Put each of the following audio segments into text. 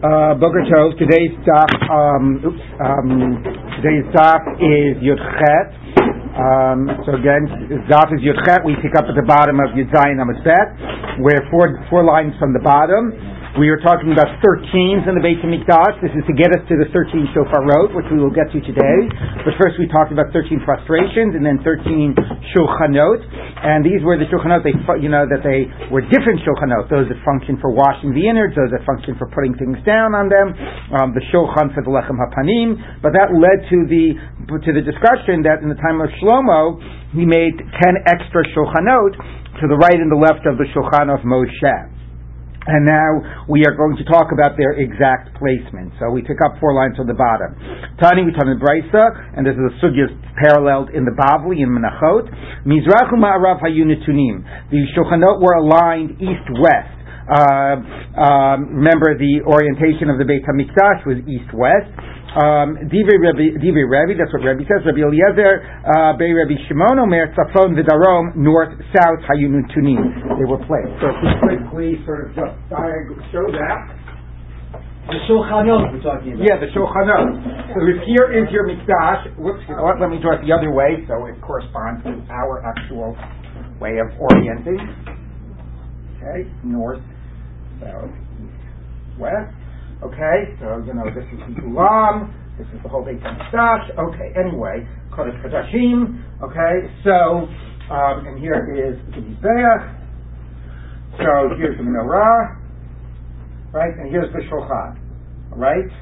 Uh, Boker Tov. Today's daf. Um, oops. Um, today's daf is Yudchet. Um, so again, daf is Yudchet. We pick up at the bottom of Yud Zayin Bet. We're four four lines from the bottom. We are talking about 13s in the Beit HaMikdash. This is to get us to the 13 Shofarot, which we will get to today. But first we talked about 13 prostrations and then 13 Shulchanot. And these were the Shulchanot, they, you know, that they were different Shulchanot. Those that function for washing the innards, those that function for putting things down on them, um, the Shulchan for the Lechem HaPanim. But that led to the, to the discussion that in the time of Shlomo, he made 10 extra Shulchanot to the right and the left of the Shulchan of Moshe. And now we are going to talk about their exact placement. So we pick up four lines from the bottom. Tani we turn in Brisa, and this is a sugya paralleled in the Bavli in Menachot. Mizrachu ma'arav hayunitunim. The Shulchanot were aligned east-west. Uh, um, remember, the orientation of the Beit Hamikdash was east-west. Um, Divrei Rebbe, that's what Rebbe says. Rabbi Eliezer, uh, Bei Rebbe Shimon, Omer, Tzafon, Vidarom, North, South, Hayunun, Tunim. They were placed. So if we quickly sort of just show that. The Shulchanot we're talking about. Yeah, the Shulchanot. So if here is your Mikdash, whoops, you know what, let me draw it the other way so it corresponds to our actual way of orienting. Okay, north, south, east, west. Okay, so you know this is the Ulam, this is the whole Beit Hamikdash. Okay, anyway, Kodesh Kodashim. Okay, so um, and here is the Mizbeach. So here's the menorah, right, and here's the Shulchan, right?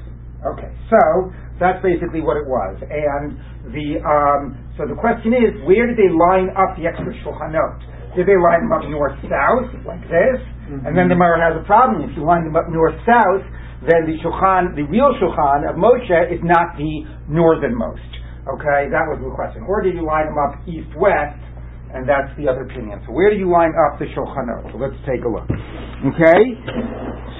Okay, so that's basically what it was. And the um, so the question is, where did they line up the extra Shulchanot? Did they line them up north south like this? Mm-hmm. And then the Gemara has a problem. If you line them up north south, then the shulchan, the real shulchan of Moshe is not the northernmost. Okay, that was the question. Or did you line them up east-west? And that's the other opinion. So where do you line up the shulchanot? So let's take a look. Okay,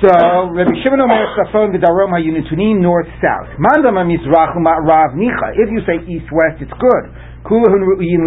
so Rabbi Shimon Omer Safon v'Darom Hayunitunim north south. Mandam Mizrach Rav Nicha. If you say east-west, it's good. Ru'in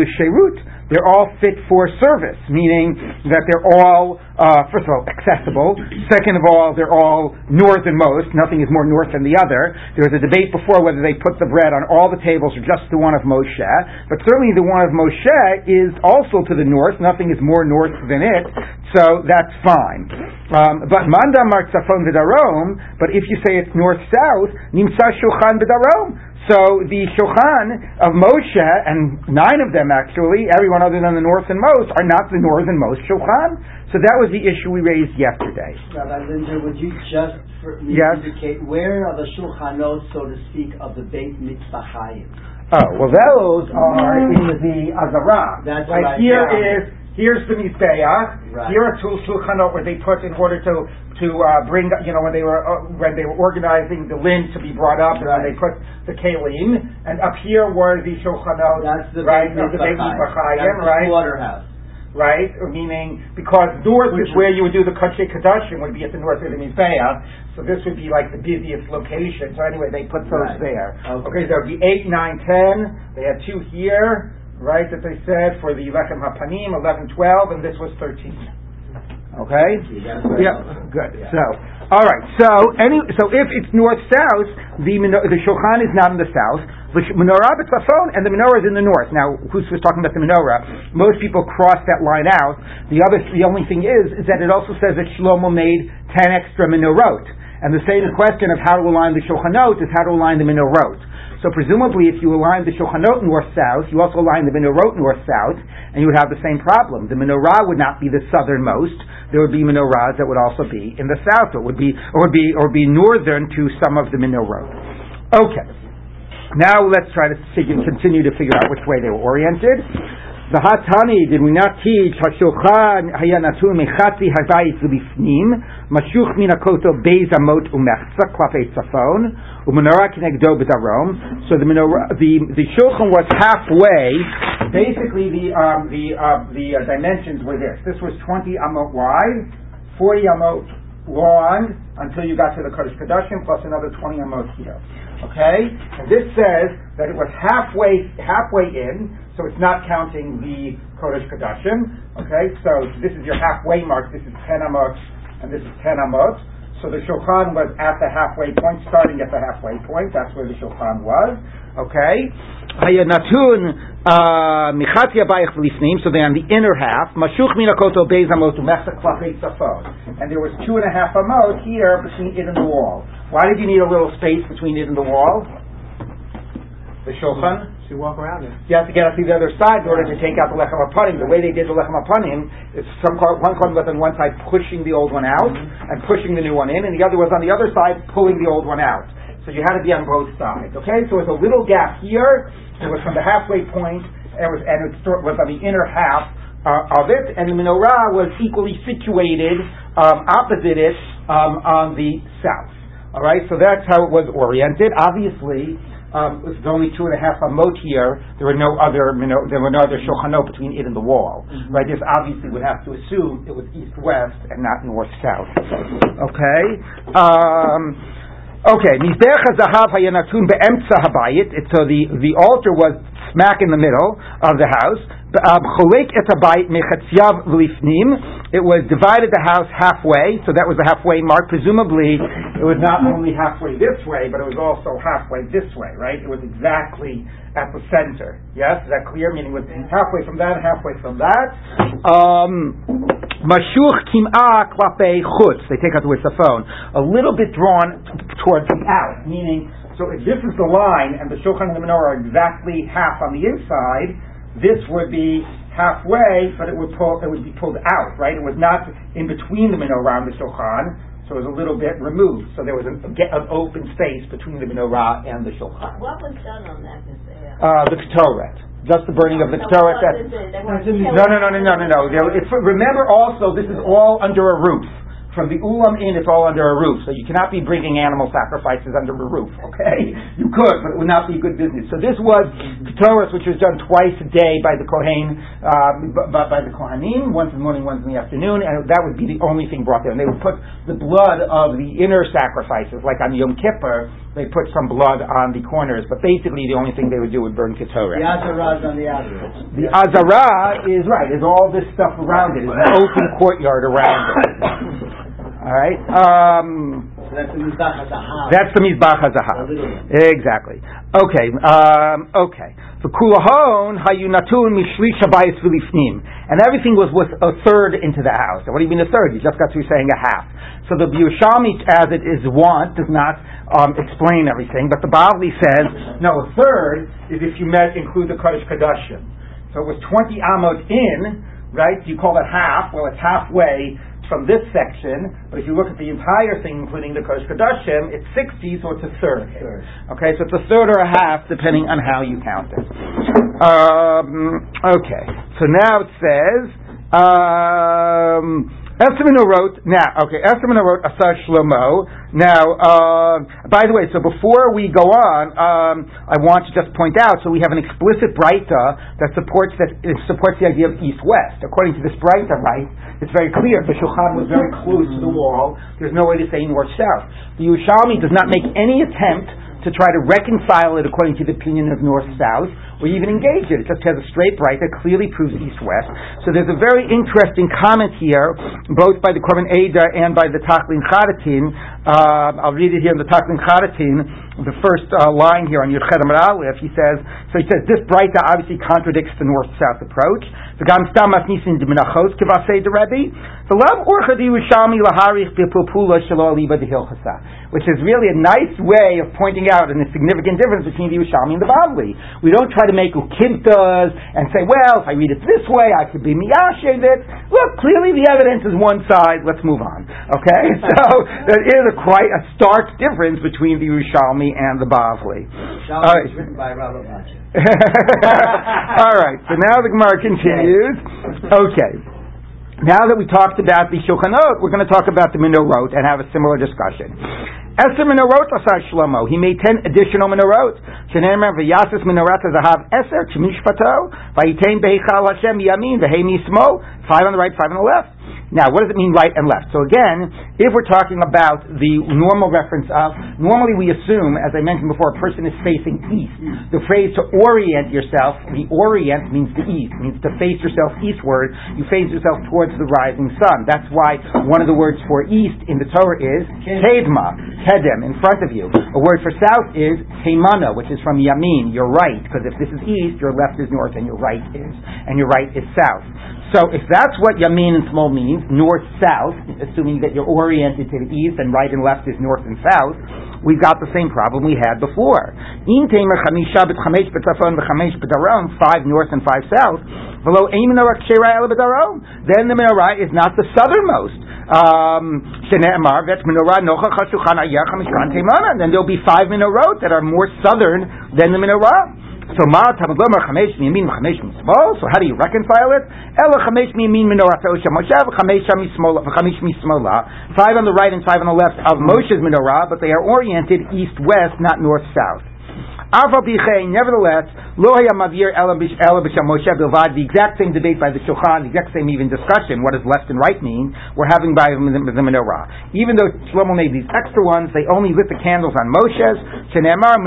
they're all fit for service, meaning that they're all, uh, first of all, accessible. Second of all, they're all northernmost. Nothing is more north than the other. There was a debate before whether they put the bread on all the tables or just the one of Moshe. But certainly the one of Moshe is also to the north. Nothing is more north than it. So that's fine. Um, but Manda Mark Safon Vidarom, but if you say it's north-south, Nimsa Shulchan Vidarom. So the Shulchan of Moshe, and nine of them actually, everyone other than the northernmost, are not the northernmost Shulchan. So that was the issue we raised yesterday. Rabbi Linder, would you just yes. indicate where are the Shulchanot, so to speak, of the Beit Mitbachayim? Oh, well those are in the Azara. That's like right. here yeah. is here's the Mizbeach. Right. Here are two Shulchanot where they put in order to to uh, bring, you know, when they were uh, when they were organizing the lint to be brought up, and right. when they put the kalim, and up here were the shulchanot, That's the right, Beit the Beit Mitbachayim, right, slaughterhouse. right, meaning because north Which is where you would do the Kachet Kadashim would be at the north of the Mizbeah, so this would be like the busiest location. So anyway, they put those Right. there. Okay. okay, there would be eight, nine, ten. They had two here, right, that they said for the Lechem HaPanim, 11, 12, and this was 13. Okay? Yeah, good. Yeah. So, all right. So, any so if it's north south, the the shulchan is not in the south. The menorah b'tzafon and the menorah is in the north. Now, who's was talking about the menorah? Most people cross that line out. The other, the only thing is, is that it also says that Shlomo made ten extra menorot. And the same question of how to align the shulchanot is how to align the menorot. So presumably, if you align the shulchanot north-south, you also align the menorot north-south, and you would have the same problem. The menorah would not be the southernmost. There would be menorahs that would also be in the south. It would be, or be, or be northern to some of the menorot. Okay. Now let's try to figure, continue to figure out which way they were oriented. The Hatani, did we not teach Hashulchan Hayanatu Mechatzi Hazayit Lifnim, Mashuch Minakoto Umechza Tzafon, Umenorah Kinegdo B'Darom. So the menorah, the the Shulchan was halfway. Basically, the um, the uh, the uh, dimensions were this. This was 20 amot wide, 40 amot long until you got to the Kodesh Kadashim, plus another 20 amot here. Okay, and this says that it was halfway halfway in, so it's not counting the Kodesh Kadashim. Okay, so this is your halfway mark. This is 10 amot, and this is 10 amot. So the shulchan was at the halfway point, starting at the halfway point. That's where the shulchan was. Okay. Hayanatun uh, michat yabayich lifnim. So they're on the inner half. Mashuch minakoto. And there was two and a half amot here between it and the wall. Why did you need a little space between it and the wall? The shulchan. To walk around it. You have to get up to the other side in order to take out the lechem apanim. The way they did the lechem apanim is some one corner was on one side pushing the old one out and pushing the new one in, and the other was on the other side pulling the old one out. So you had to be on both sides. Okay, so it was a little gap here. It was from the halfway point, and it was and it was on the inner half uh, of it, and the menorah was equally situated um, opposite it um, on the south. All right, so that's how it was oriented. Obviously, um, it was only two and a half amot here. There were no other, you know, there were no other shulchanot between it and the wall. Mm-hmm. Right? This obviously would have to assume it was east-west and not north-south. Okay. Um, okay. Mizbech hazahav hayanatun beemtza habayit. So the the altar was smack in the middle of the house. Um, it was divided the house halfway, so that was the halfway mark. Presumably, it was not only halfway this way, but it was also halfway this way, right? It was exactly at the center. Yes, is that clear? Meaning, it was halfway from that, halfway from that. Um, mashuch. They take out the word phone. A little bit drawn towards the out, meaning. So if this is the line and the shulchan and the menorah are exactly half on the inside, this would be halfway, but it would pull, it would be pulled out, right? It was not in between the menorah and the shulchan, so it was a little bit removed. So there was an, an open space between the menorah and the shulchan. What was done on that? Uh, the ketoret. Just the burning of the ketoret. No, no, no, no, no, no, no. remember also, this is all under a roof. From the ulam in, it's all under a roof. So you cannot be bringing animal sacrifices under a roof, okay? You could, but it would not be good business. So this was Ketores, which was done twice a day by the Kohen, uh, by, by the Kohanim, once in the morning, once in the afternoon, and that would be the only thing brought there. And they would put the blood of the inner sacrifices, like on Yom Kippur, they put some blood on the corners, but basically the only thing they would do would burn Ketores. The Azara is on the outside. The Azara is, right, is all this stuff around it, is an open courtyard around it. All right. Um, so that's the Mizbach HaZahav. That's the Mizbach HaZahav. Exactly. Okay. Um, okay. The kulahon hayunatun mishli shabayis v'lifnim, and everything was with a third into the house. what do you mean a third? You just got through saying a half. So the Yerushalmi, as it is wont, does not um, explain everything, but the Bavli says no. A third is if you met include the Kodesh Kadashim. So it was twenty amot in, right? You call it half. Well, it's halfway from this section, but if you look at the entire thing, including the Kodesh Kodashim, it's 60, so it's a third. Okay, so it's a third or a half, depending on how you count it. Um, okay, so now it says, um, Esther wrote now. Okay, Esther wrote Asar Shlomo. Now, uh, by the way, so before we go on, um, I want to just point out. So we have an explicit brayta that supports that supports the idea of east-west. According to this brayta, right, it's very clear. The shulchan was very close to the wall. There's no way to say north-south. The Yerushalmi does not make any attempt to try to reconcile it according to the opinion of north-south or even engage it. It just has a straight bright that clearly proves east-west. So there's a very interesting comment here, both by the Korban Eda and by the Taklin Chadatin. Uh, I'll read it here in the Taklin Chadatin, the first uh, line here on Yudchet Aleph. He says, so he says, this bright obviously contradicts the north-south approach. The Gam Stam Masnisin de Menachos Kivasei de Rebbe. The Lav Orcha de Yerushalmi Laharich Hilchasa, which is really a nice way of pointing out a significant difference between the Yerushalmi and the Bavli. We don't try to to make ukimtas and say, well, if I read it this way, I could be miyashev it. Look, clearly the evidence is one side. Let's move on. Okay, so there is a quite a stark difference between the Yerushalmi and the Bavli. Uh, written by Rabbi All right, so now the Gemara continues. Okay. Now that we talked about the Shulchanot, we're going to talk about the Minorot and have a similar discussion. Esther Minorot asar Shlomo. He made ten additional Minorot. Shenemar v'yasis Minorot zahav Eser chmishpato v'yitain beichal Hashem yamin v'hei mismo. Five on the right, five on the left. Now, what does it mean right and left? So again, if we're talking about the normal reference of, normally we assume, as I mentioned before, a person is facing east. The phrase to orient yourself, the orient means the east, means to face yourself eastward. You face yourself towards the rising sun. That's why one of the words for east in the Torah is kedma, kedem, in front of you. A word for south is heimana, which is from yamin, your right, because if this is east, your left is north and your right is, and your right is south. So if that's what yamin and small means, north south, assuming that you're oriented to the east and right and left is north and south, we've got the same problem we had before. Five north and five south. Then the menorah is not the southernmost. Um, and then there'll be five menorot that are more southern than the menorah. So ma chamesh miyamin chamesh mismol. So how do you reconcile it? Ela chamesh miyamin Moshe chamesh mismola chamesh mismola. Five on the right and five on the left of hmm. Moshe's menorah, but they are oriented east west, not north south. Nevertheless, The exact same debate by the Shulchan, the exact same even discussion, what does left and right mean, we're having by the menorah. Even though Shlomo made these extra ones, they only lit the candles on Moshe's. Shenemar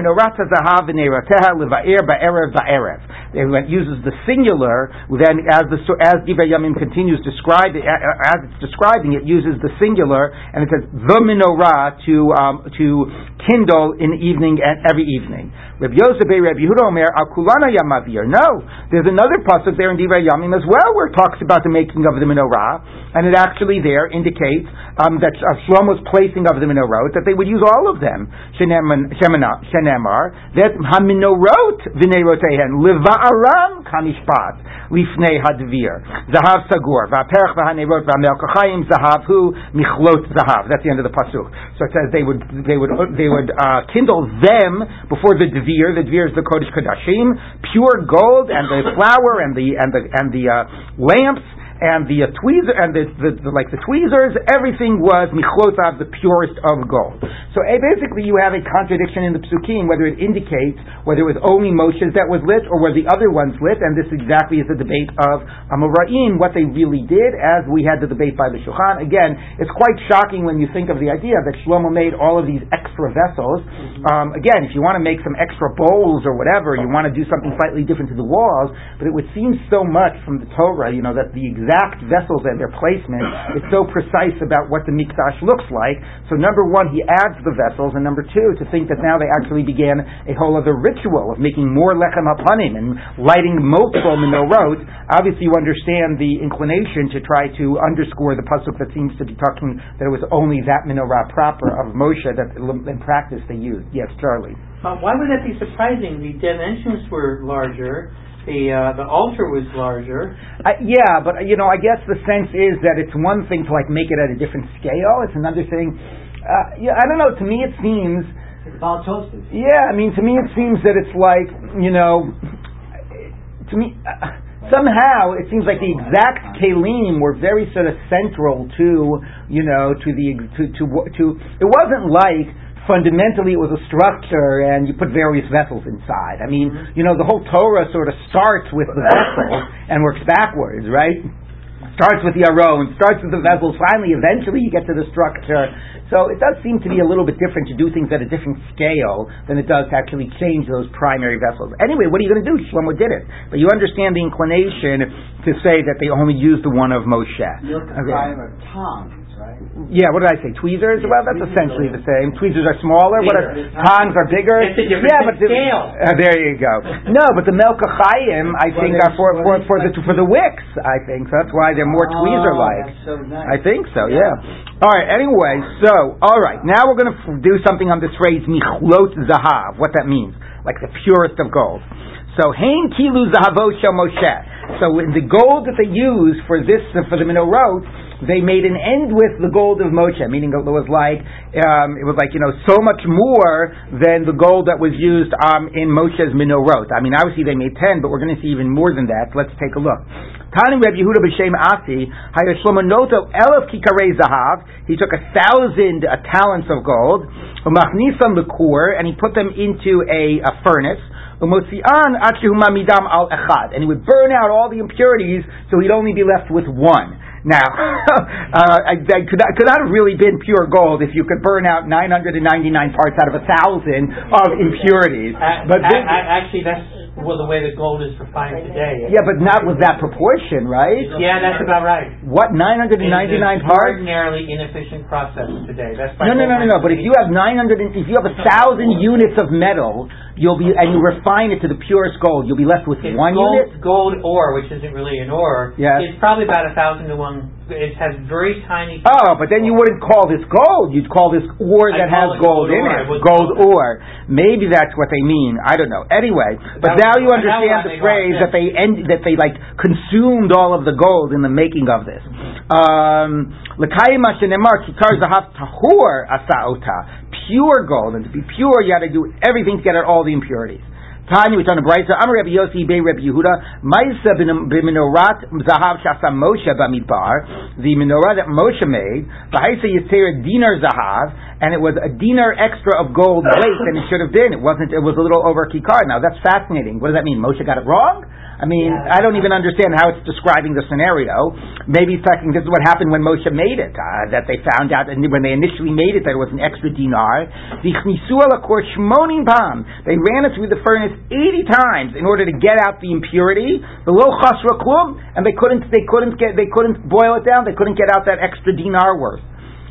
Ba'erev. It uses the singular, then as the as Divrei continues describe as it's describing it uses the singular, and it says the menorah to um, to kindle in evening and every evening. Yosef Yehuda Omer Akulana Yamavir. No, there's another pasuk there in Divrei Yamim as well where it talks about the making of the menorah, and it actually there indicates um, that Shlomo's placing of the menorah that they would use all of them. Shenemar that haminorot v'neirotehen liva'aram kamishpat lifnei hadvir zahav sagur va'perach v'hanerot v'amelkachayim zahav hu michlot zahav. That's the end of the pasuk. So it says they would they would they would uh, kindle them before the dvir. The dvir is the kodesh kodashim, pure gold, and the flour and the and the and the uh, lamps and the uh, tweezer and the, the, the, like the tweezers, everything was michlotav, the purest of gold. So uh, basically, you have a contradiction in the psukim whether it indicates whether it was only Moshe's that was lit or were the other ones lit, and this exactly is the debate of Amoraim, what they really did, as we had the debate by the Shulchan. Again, it's quite shocking when you think of the idea that Shlomo made all of these extra vessels. Um, again, if you want to make some extra bowls or whatever, you want to do something slightly different to the walls, but it would seem so much from the Torah, you know, that the exact vessels and their placement is so precise about what the mikdash looks like. So number one, he adds the vessels, and number two, to think that now they actually began a whole other ritual of making more lechem hapanim and lighting multiple menorot. Obviously, you understand the inclination to try to underscore the pasuk that seems to be talking that it was only that menorah proper of Moshe that in practice they used. Yes, Charlie. Uh, why would that be surprising? The dimensions were larger the uh, the altar was larger. Uh, yeah, but you know, I guess the sense is that it's one thing to like make it at a different scale. It's another thing. Uh, yeah, I don't know. To me, it seems. It's Yeah, I mean, to me, it seems that it's like you know, to me. Uh, somehow it seems like the exact kalim were very sort of central to you know to the to to to it wasn't like fundamentally it was a structure and you put various vessels inside. I mean, you know, the whole Torah sort of starts with the vessel and works backwards, right? Starts with the aron, starts with the vessels, finally, eventually you get to the structure. So it does seem to be a little bit different to do things at a different scale than it does to actually change those primary vessels. Anyway, what are you going to do? Shlomo did it. But you understand the inclination to say that they only used the one of Moshe. You're Okay. Yeah, what did I say? Tweezers? Yeah, well, that's essentially the same. Tweezers are smaller. Bigger. What are tongs are bigger? It's a yeah, but the, scale. Uh, there you go. No, but the Melkachayim, I think, are for for for the for the wicks. I think so. That's why they're more oh, tweezer like. So nice. I think so. Yeah. yeah. All right. Anyway, so all right. Now we're going to f- do something on this phrase michlot zahav. What that means, like the purest of gold. So hein kilu zahavo shel Moshe. So in the gold that they use for this for the menorot they made an end with the gold of Moshe, meaning it was like um, it was like you know so much more than the gold that was used um, in Moshe's menorot. I mean, obviously they made ten, but we're going to see even more than that. Let's take a look. Tani Reb Yehuda b'Shem Asi Hayashlomonoto Elef Kikarei Zahav. He took a thousand uh, talents of gold, Umachnisan Likur, and he put them into a, a furnace. Umotzian al echad, and he would burn out all the impurities, so he'd only be left with one. Now, uh, I, I could, could not have really been pure gold if you could burn out 999 parts out of a thousand of impurities. A- But this, actually, that's well the way the gold is refined today. yeah, but not with that proportion, right? Yeah, that's about right. What 999 It's parts? Extraordinarily inefficient process today. That's No, no, no, no, no. But if you have 900, if you have a thousand units of metal, you'll be, and you refine it to the purest gold, you'll be left with It's one gold, unit. gold ore, which isn't really an ore. Yes. It's probably about a thousand to one. It has very tiny. Oh, but then you wouldn't call this gold. You'd call this ore that has gold gold in ore. It. Gold it- ore. Maybe that's what they mean. I don't know. Anyway, but That now would- you understand the make a lot of phrase that they end, that they like consumed all of the gold in the making of this. Um, L'kayim shenemar kikar zahav tahur asaota. Pure gold, and to be pure, you got to do everything to get out all the impurities. Tanya, we turn to Brisa. Amar Rabbi Yossi Bei Rabbi Yehuda. Ma'isa b'menorat zahav shasa Moshe b'midbar. The menorah that Moshe made. V'haisa yisera dinar zahav, and it was a dinar extra of gold weight than it should have been. It wasn't. It was a little over kikar. Now that's fascinating. What does that mean? Moshe got it wrong. I mean, I don't even understand how it's describing the scenario. Maybe it's talking, this is what happened when Moshe made it, uh, that they found out, and when they initially made it, that it was an extra dinar. Vichnisu ala kor shmonim pam. They ran it through the furnace 80 times in order to get out the impurity, the lo chasra and they couldn't, they couldn't get, they couldn't boil it down, they couldn't get out that extra dinar worth.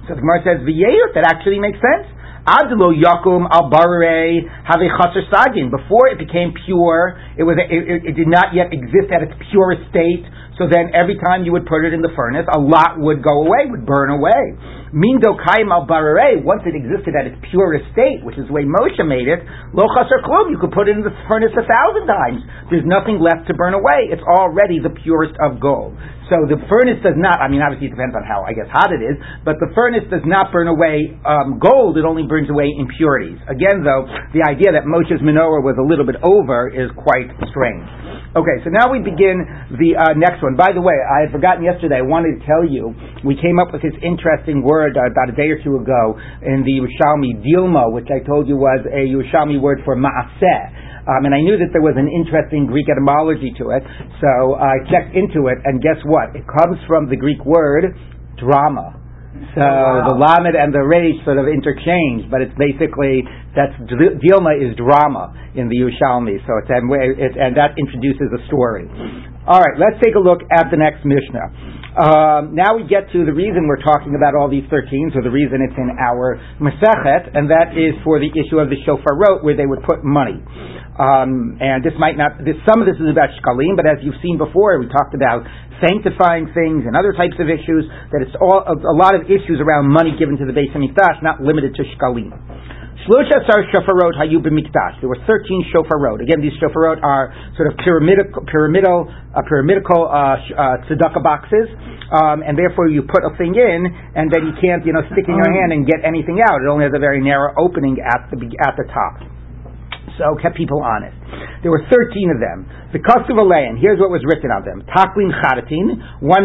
So the Gemara says, v'yeyut, that actually makes sense. Adlo yakum al barre have a chaser sagin. Before it became pure, it was it, it, it did not yet exist at its purest state. So then, every time you would put it in the furnace, a lot would go away, would burn away. Mindo kaim al barre. Once it existed at its purest state, which is the way Moshe made it, lo chaser klum. You could put it in the furnace a thousand times. There's nothing left to burn away. It's already the purest of gold. So the furnace does not, I mean, obviously it depends on how, I guess, hot it is, but the furnace does not burn away um, gold, it only burns away impurities. Again, though, the idea that Moshe's menorah was a little bit over is quite strange. Okay, so now we begin the uh, next one. By the way, I had forgotten yesterday, I wanted to tell you, we came up with this interesting word uh, about a day or two ago in the Yerushalmi, Dilma, which I told you was a Yerushalmi word for ma'aseh. Um, and I knew that there was an interesting Greek etymology to it, so I checked into it, and guess what? It comes from the Greek word drama. So the lamed and the resh sort of interchange, but it's basically that's Dilma is drama in the Yerushalmi. So it's and, it, and that introduces a story. All right, let's take a look at the next Mishnah. Um, now we get to the reason we're talking about all these 13s, or the reason it's in our Masechet, and that is for the issue of the shofar shofarot, where they would put money. Um, and this might not, this, some of this is about shkalim, but as you've seen before, we talked about sanctifying things and other types of issues, that it's all, a, a lot of issues around money given to the Beis HaMikdash, not limited to shkalim. Shlosha sar shofarot hayu b'mikdash. There were thirteen shofarot. Again, these shofarot are sort of pyramidal, pyramidal, uh, pyramidal uh, sh- uh, tzedakah boxes, um, and therefore you put a thing in, and then you can't, you know, stick in your hand and get anything out. It only has a very narrow opening at the at the top. So kept people honest. There were 13 of them. The cost of a land, here's what was written on them. Taklin chadatin, one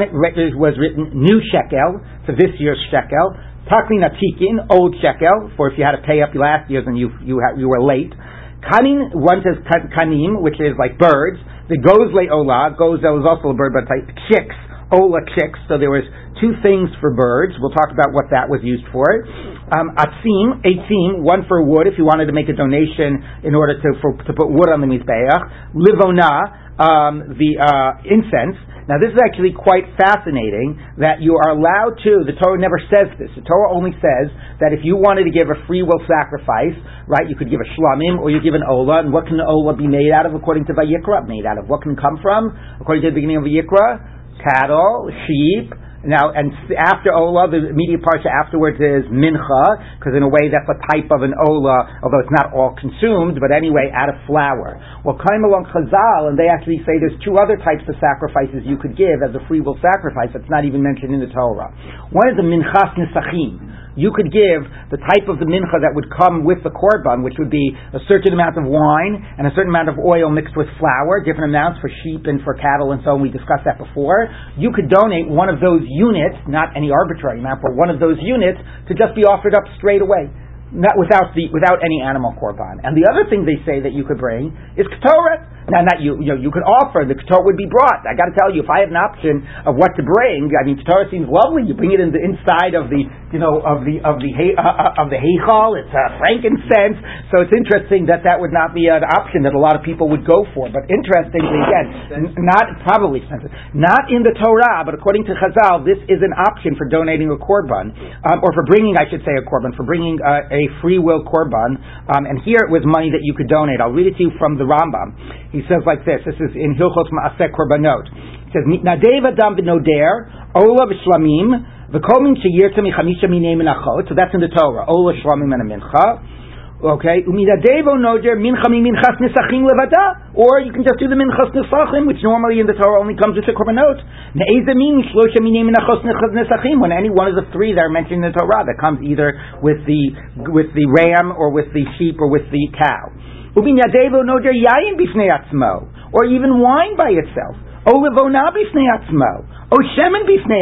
was written new shekel, for this year's shekel. Taklin atikin, old shekel, for if you had to pay up last year's and you, you, you were late. Kanin, one says kanim, which is like birds. The gozle ola, gozel is also a bird, but like chicks, ola chicks, so there was two things for birds. We'll talk about what that was used for. Um, atzim, eitzim, one for wood if you wanted to make a donation in order to for, to put wood on the mizbeach. Livona, um, the uh, incense. Now this is actually quite fascinating that you are allowed to. The Torah never says this. The Torah only says that if you wanted to give a free will sacrifice, right, you could give a shlamim or you give an ola. And what can the ola be made out of according to Vayikra? Made out of what can come from according to the beginning of Vayikra? Cattle, sheep, now, and after Ola, the immediate parsha afterwards is Mincha, because in a way that's a type of an Ola, although it's not all consumed, but anyway, out of flour. Well, came along Chazal, and they actually say there's two other types of sacrifices you could give as a free will sacrifice that's not even mentioned in the Torah. One is the Minchas Nisachim. You could give the type of the mincha that would come with the korban, which would be a certain amount of wine and a certain amount of oil mixed with flour, different amounts for sheep and for cattle and so on. We discussed that before. You could donate one of those units, not any arbitrary amount, but one of those units to just be offered up straight away. Not without the without any animal korban. And the other thing they say that you could bring is ketoret. Now, not you, you know, you could offer, the Ketorah would be brought. I gotta tell you, if I had an option of what to bring, I mean, Ketorah seems lovely. You bring it in the inside of the, you know, of the, of the, uh, uh, of the Heichal, it's uh, frankincense, so it's interesting that that would not be an option that a lot of people would go for. But interestingly, again, not, probably expensive, not in the Torah, but according to Chazal, this is an option for donating a korban, um, or for bringing, I should say, a korban, for bringing uh, a free will korban. Um, and here it was money that you could donate. I'll read it to you from the Rambam. He says like this. This is in Hilchot Maaseh Korbanot. He says, "Nadev adam b'noder ola v'shlamim v'kol min sheyirta michamisha minei menachot." So that's in the Torah. Ola shlamim and a mincha. Okay, umidadevo noder mincha minchas nisachim levada, or you can just do the minchas nisachim, which normally in the Torah only comes with the korbanot. Ne'eza min shlosha minei minachos nisachim, when any one of the three that are mentioned in the Torah that comes either with the with the ram or with the sheep or with the cow. Or even wine by itself. O levona bifnei atzmo. O shemen bifnei.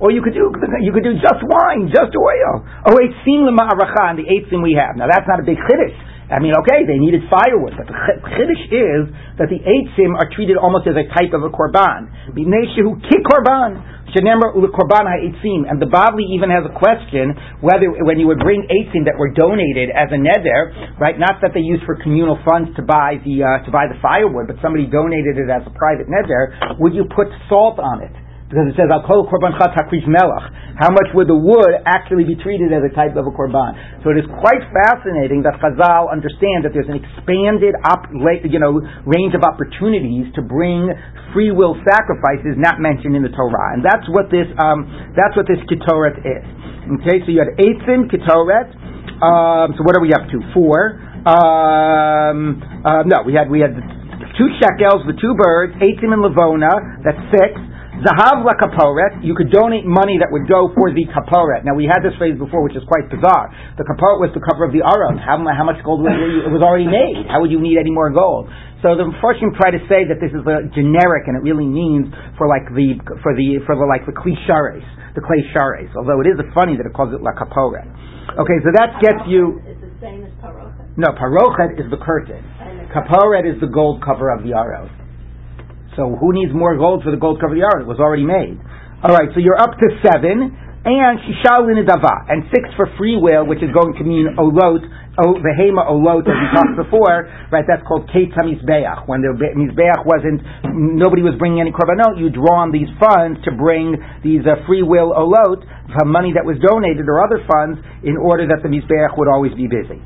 Or you could do you could do just wine, just oil. Oh, o eitzim lema'aracha, and the eitzim we have. Now that's not a big chiddush. I mean, okay, they needed firewood, but the chiddush is that the eitzim are treated almost as a type of a korban. B'nei shehu ki korban. And the Bavli even has a question whether when you would bring eitzim that were donated as a neder, right? Not that they used for communal funds to buy the uh, to buy the firewood, but somebody donated it as a private neder. Would you put salt on it? Because it says al kol korban melach. How much would the wood actually be treated as a type of a korban? So it is quite fascinating that Chazal understand that there's an expanded op, you know range of opportunities to bring free will sacrifices not mentioned in the Torah, and that's what this um, that's what this ketoret is. Okay, so you had eitzim ketoret. Um, so what are we up to? Four. Um, uh, no, we had we had two shekels, the two birds, eitzim and levona. That's six. Zahav la kaporet, you could donate money that would go for the kaporet. Now we had this phrase before, which is quite bizarre. The kaporet was the cover of the aron. How, how much gold was it? It was already made. How would you need any more gold? So the Mepharshim try to say that this is a generic, and it really means for like the for the for the like the clichares, the clay shares. Although it is funny that it calls it la kaporet. Okay, so that gets you. It's the same as parochet. No, parochet is the curtain. Kaporet is the gold cover of the aron. So who needs more gold for the gold cover of the aron? It was already made. All right, so you're up to seven, and shisha linadava, and six for free will, which is going to mean olot, vehema olot, as we talked before, right? That's called ketza mizbeach. When the mizbeach wasn't, nobody was bringing any korbanot, you draw on these funds to bring these uh, free will olot from money that was donated or other funds in order that the mizbeach would always be busy.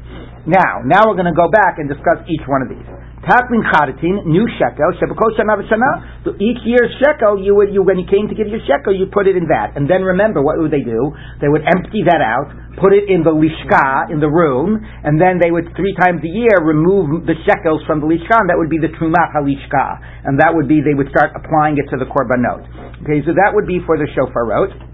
Now, now we're going to go back and discuss each one of these. Taklin chadatin, new shekel, shebeko shana. So each year's shekel, you would, you, when you came to give your shekel, you put it in that. And then remember, what would they do? They would empty that out, put it in the lishka, in the room, and then they would, three times a year, remove the shekels from the lishka, and that would be the trumat halishka. And that would be, they would start applying it to the korbanot. Okay, so that would be for the shofarot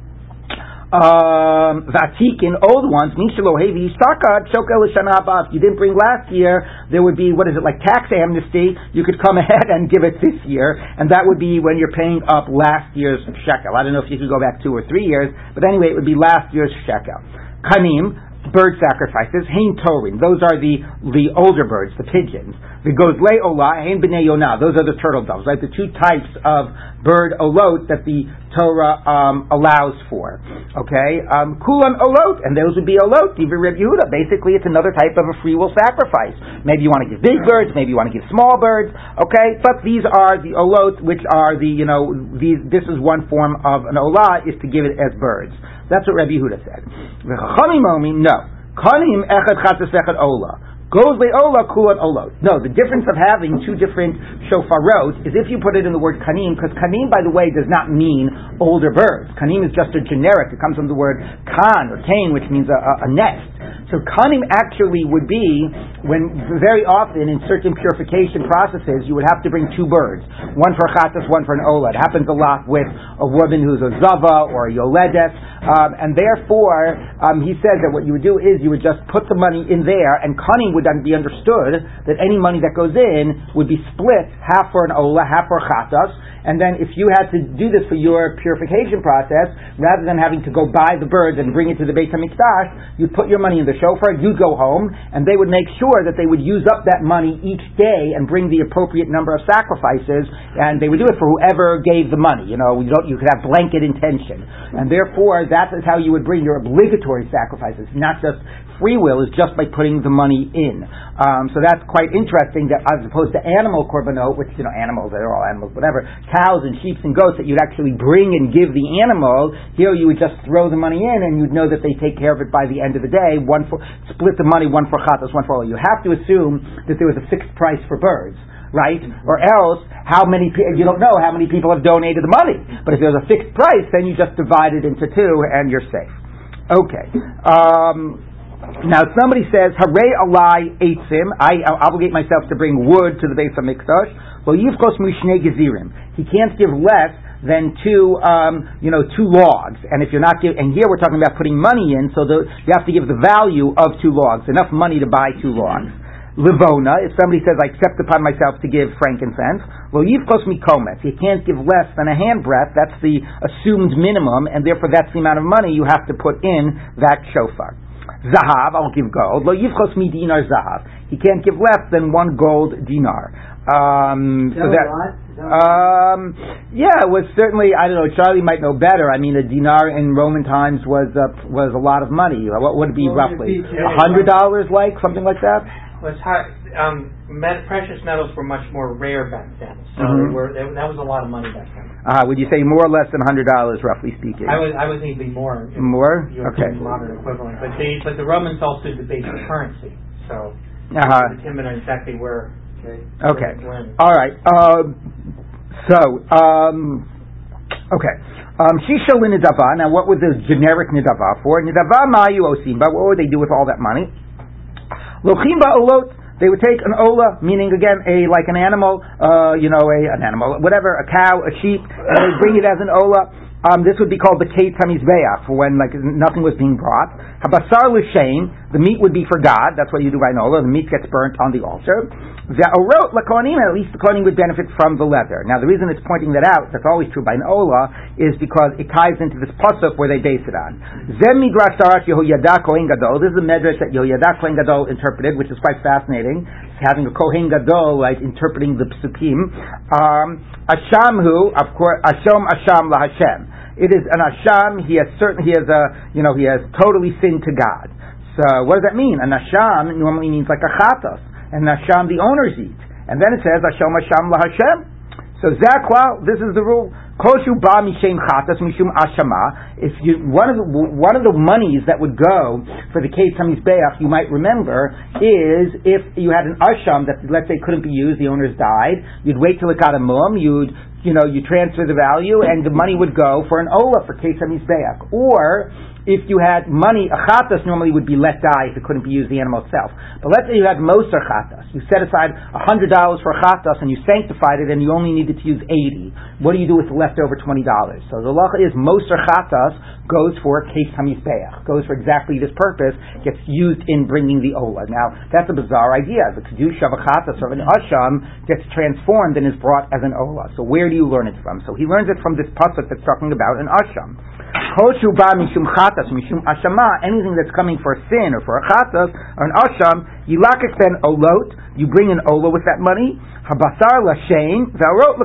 um, Vatikin, old ones, Mishalo Hevi, Saka, If you didn't bring last year, there would be, what is it, like tax amnesty. You could come ahead and give it this year, and that would be when you're paying up last year's shekel. I don't know if you could go back two or three years, but anyway, it would be last year's shekel. Kanim, bird sacrifices. Hein torin, those are the the older birds, the pigeons. The gozle ola, hein b'nei yonah, those are the turtle doves, right? The two types of bird olot that the Torah um, allows for. Okay, um, kulan olot, and those would be olot. Even Reb Yehuda, basically, it's another type of a free will sacrifice. Maybe you want to give big birds, maybe you want to give small birds. Okay, but these are the olot, which are the you know these. This is one form of an olah is to give it as birds. That's what Rabbi Yehuda said. No. Kanim echad chatzes echad ola. Goes ola kulat olot. No, the difference of having two different shofarot is if you put it in the word kanim, because kanim, by the way, does not mean older birds. Kanim is just a generic. It comes from the word kan or kane, which means a, a, a nest. So kanim actually would be when very often in certain purification processes you would have to bring two birds, one for chatas, one for an ola. It happens a lot with a woman who's a zava or a yoledes, um, and therefore um, he says that what you would do is you would just put the money in there, and kanim would then be understood that any money that goes in would be split half for an ola, half for chatas, and then if you had to do this for your purification process, rather than having to go buy the birds and bring it to the Beit HaMikdash, you'd put your money in the shofar, you'd go home, and they would make sure that they would use up that money each day and bring the appropriate number of sacrifices, and they would do it for whoever gave the money. You know, you, don't, you could have blanket intention. And therefore, that is how you would bring your obligatory sacrifices, not just free will is just by putting the money in. Um, so that's quite interesting that as opposed to animal korbanot, which, you know, animals, they're all animals, whatever, cows and sheep and goats that you'd actually bring and give the animal, here you would just throw the money in and you'd know that they take care of it by the end of the day, one for, split the money, one for chatas, one for all. You have to assume that there was a fixed price for birds right? Or else, how many you don't know how many people have donated the money. But if there's a fixed price, then you just divide it into two and you're safe. Okay. Um, now, somebody says, "Hare alai eitzim." I obligate myself to bring wood to the base of mikdash. Well, mushne gezirim. He can't give less than two, um, you know, two logs. And if you're not and here we're talking about putting money in, so the, you have to give the value of two logs, enough money to buy two logs. Livona, if somebody says, I accept upon myself to give frankincense, well, yivkos mikomes. You can't give less than a handbreadth. That's the assumed minimum, and therefore that's the amount of money you have to put in that shofar. Zahav, I'll give gold. Lo yivchos mi dinar zahav. He can't give less than one gold dinar. Um, so that, um, yeah, it was certainly. I don't know. Charlie might know better. I mean, a dinar in Roman times was uh, was a lot of money. What would it be roughly? A hundred dollars, like something like that. Was um, met, precious metals were much more rare back then, so mm-hmm. were, they, that was a lot of money back then. Uh, would you say more or less than hundred dollars, roughly speaking? I would I would think it'd be more. More? Okay. Modern equivalent, but the but the Romans also debased the currency, so uh-huh. determine exactly where. Okay. okay. All right. Um, so, um, okay. Um, Shisha nidava. Now, what was the generic nidava for? Nidava mayu osimba. What would they do with all that money? Lochimba olot. They would take an ola, meaning again a like an animal, uh, you know, a an animal, whatever, a cow, a sheep, and they bring it as an ola. Um, this would be called the Kayitz Hamizbeach, for when like nothing was being brought. Habasar l'shem, the meat would be for God. That's what you do by Nola. The meat gets burnt on the altar. The orot lakonim, at least the kohanim would benefit from the leather. Now the reason it's pointing that out, that's always true by Nola, is because it ties into this pasuk where they base it on. Zem Yehoyada. This is the medrash that Yehoyada Gadol interpreted, which is quite fascinating. Having a Kohen Gadol, right, interpreting the psukim. Um, Ashamhu, of course, Asham Asham LaHashem. It is an asham. He has certain. He has a. You know. He has totally sinned to God. So what does that mean? An asham normally means like a chatos, and an asham the owners eat. And then it says asham asham lahashem. So zakwa. This is the rule. Koshu ba mishem chatas mishum ashama. If you one of the one of the monies that would go for the kayitz hamizbeach, you might remember, is if you had an asham that let's say couldn't be used, the owners died. You'd wait till it got a mum. You'd you know, you transfer the value and the money would go for an ola for Kesha Mizbeach. Or if you had money, a chatas normally would be let die if it couldn't be used the animal itself. But let's say you had moser chatas. You set aside $100 for a chatas and you sanctified it and you only needed to use 80. What do you do with the leftover $20? So the law is moser chatas goes for kayitz hamizbeach, goes for exactly this purpose, gets used in bringing the ola. Now, that's a bizarre idea. The kedusha of a chatas of an asham gets transformed and is brought as an ola. So where do you learn it from? So he learns it from this pasuk that's talking about an asham. Koshu ba mishum chatas, mishum ashama, anything that's coming for a sin or for a chatas or an asham, yilakik ben olot, you bring an ola with that money, habasar lashem, v'arot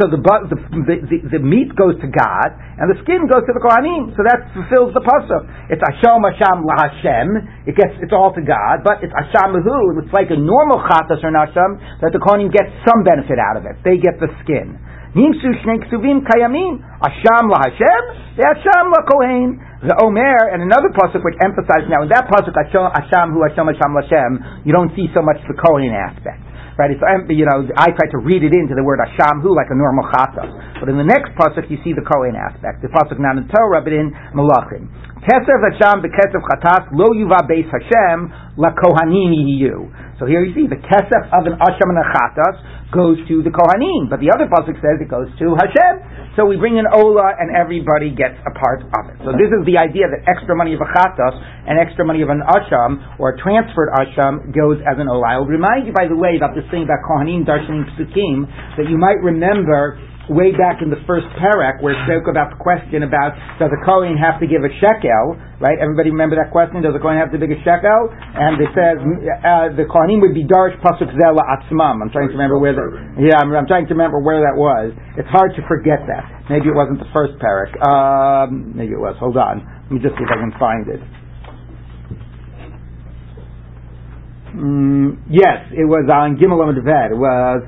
so the, the, the, the, meat goes to God, and the skin goes to the Kohanim. So that fulfills the pasuk. It's Asham Asham LaHashem. It gets, it's all to God, but it's Asham Hu. It's like a normal Chatas or Nasham, that the Kohanim get some benefit out of it. They get the skin. Nimsu shnei ksuvim kayamim. Asham laHashem, Asham laKohen. The Omer and another pasuk which emphasizes now in that pasuk Asham hu Asham Asham Lashem, you don't see so much the Kohen aspect. Right? It's, you know, I try to read it into the word Asham hu like a normal chata. But in the next pasuk you see the Kohen aspect. The pasuk not in Torah but in Malachim. Kesef Hashem bekesef chatas lo yuva beis Hashem la kohanim yiyu. So here you see the kesef of an asham and a chatas goes to the kohanim, but the other pasuk says it goes to Hashem. So we bring an ola and everybody gets a part of it. So this is the idea that extra money of a chatas and extra money of an asham or transferred asham goes as an ola. I will remind you, by the way, about this thing about kohanim darshanim psukim that you might remember way back in the first parak where it spoke about the question about does a Kohen have to give a shekel, right? Everybody remember that question? Does a Kohen have to give a shekel? And it says uh, the Kohanim would be Darsh Pasuk Zela Atzmam. I'm trying to remember where that, yeah, I'm, I'm, trying to remember where that was. It's hard to forget that. Maybe it wasn't the first parak. Um, maybe it was. Hold on. Let me just see if I can find it. Mm, yes, it was on Gimel Amud It was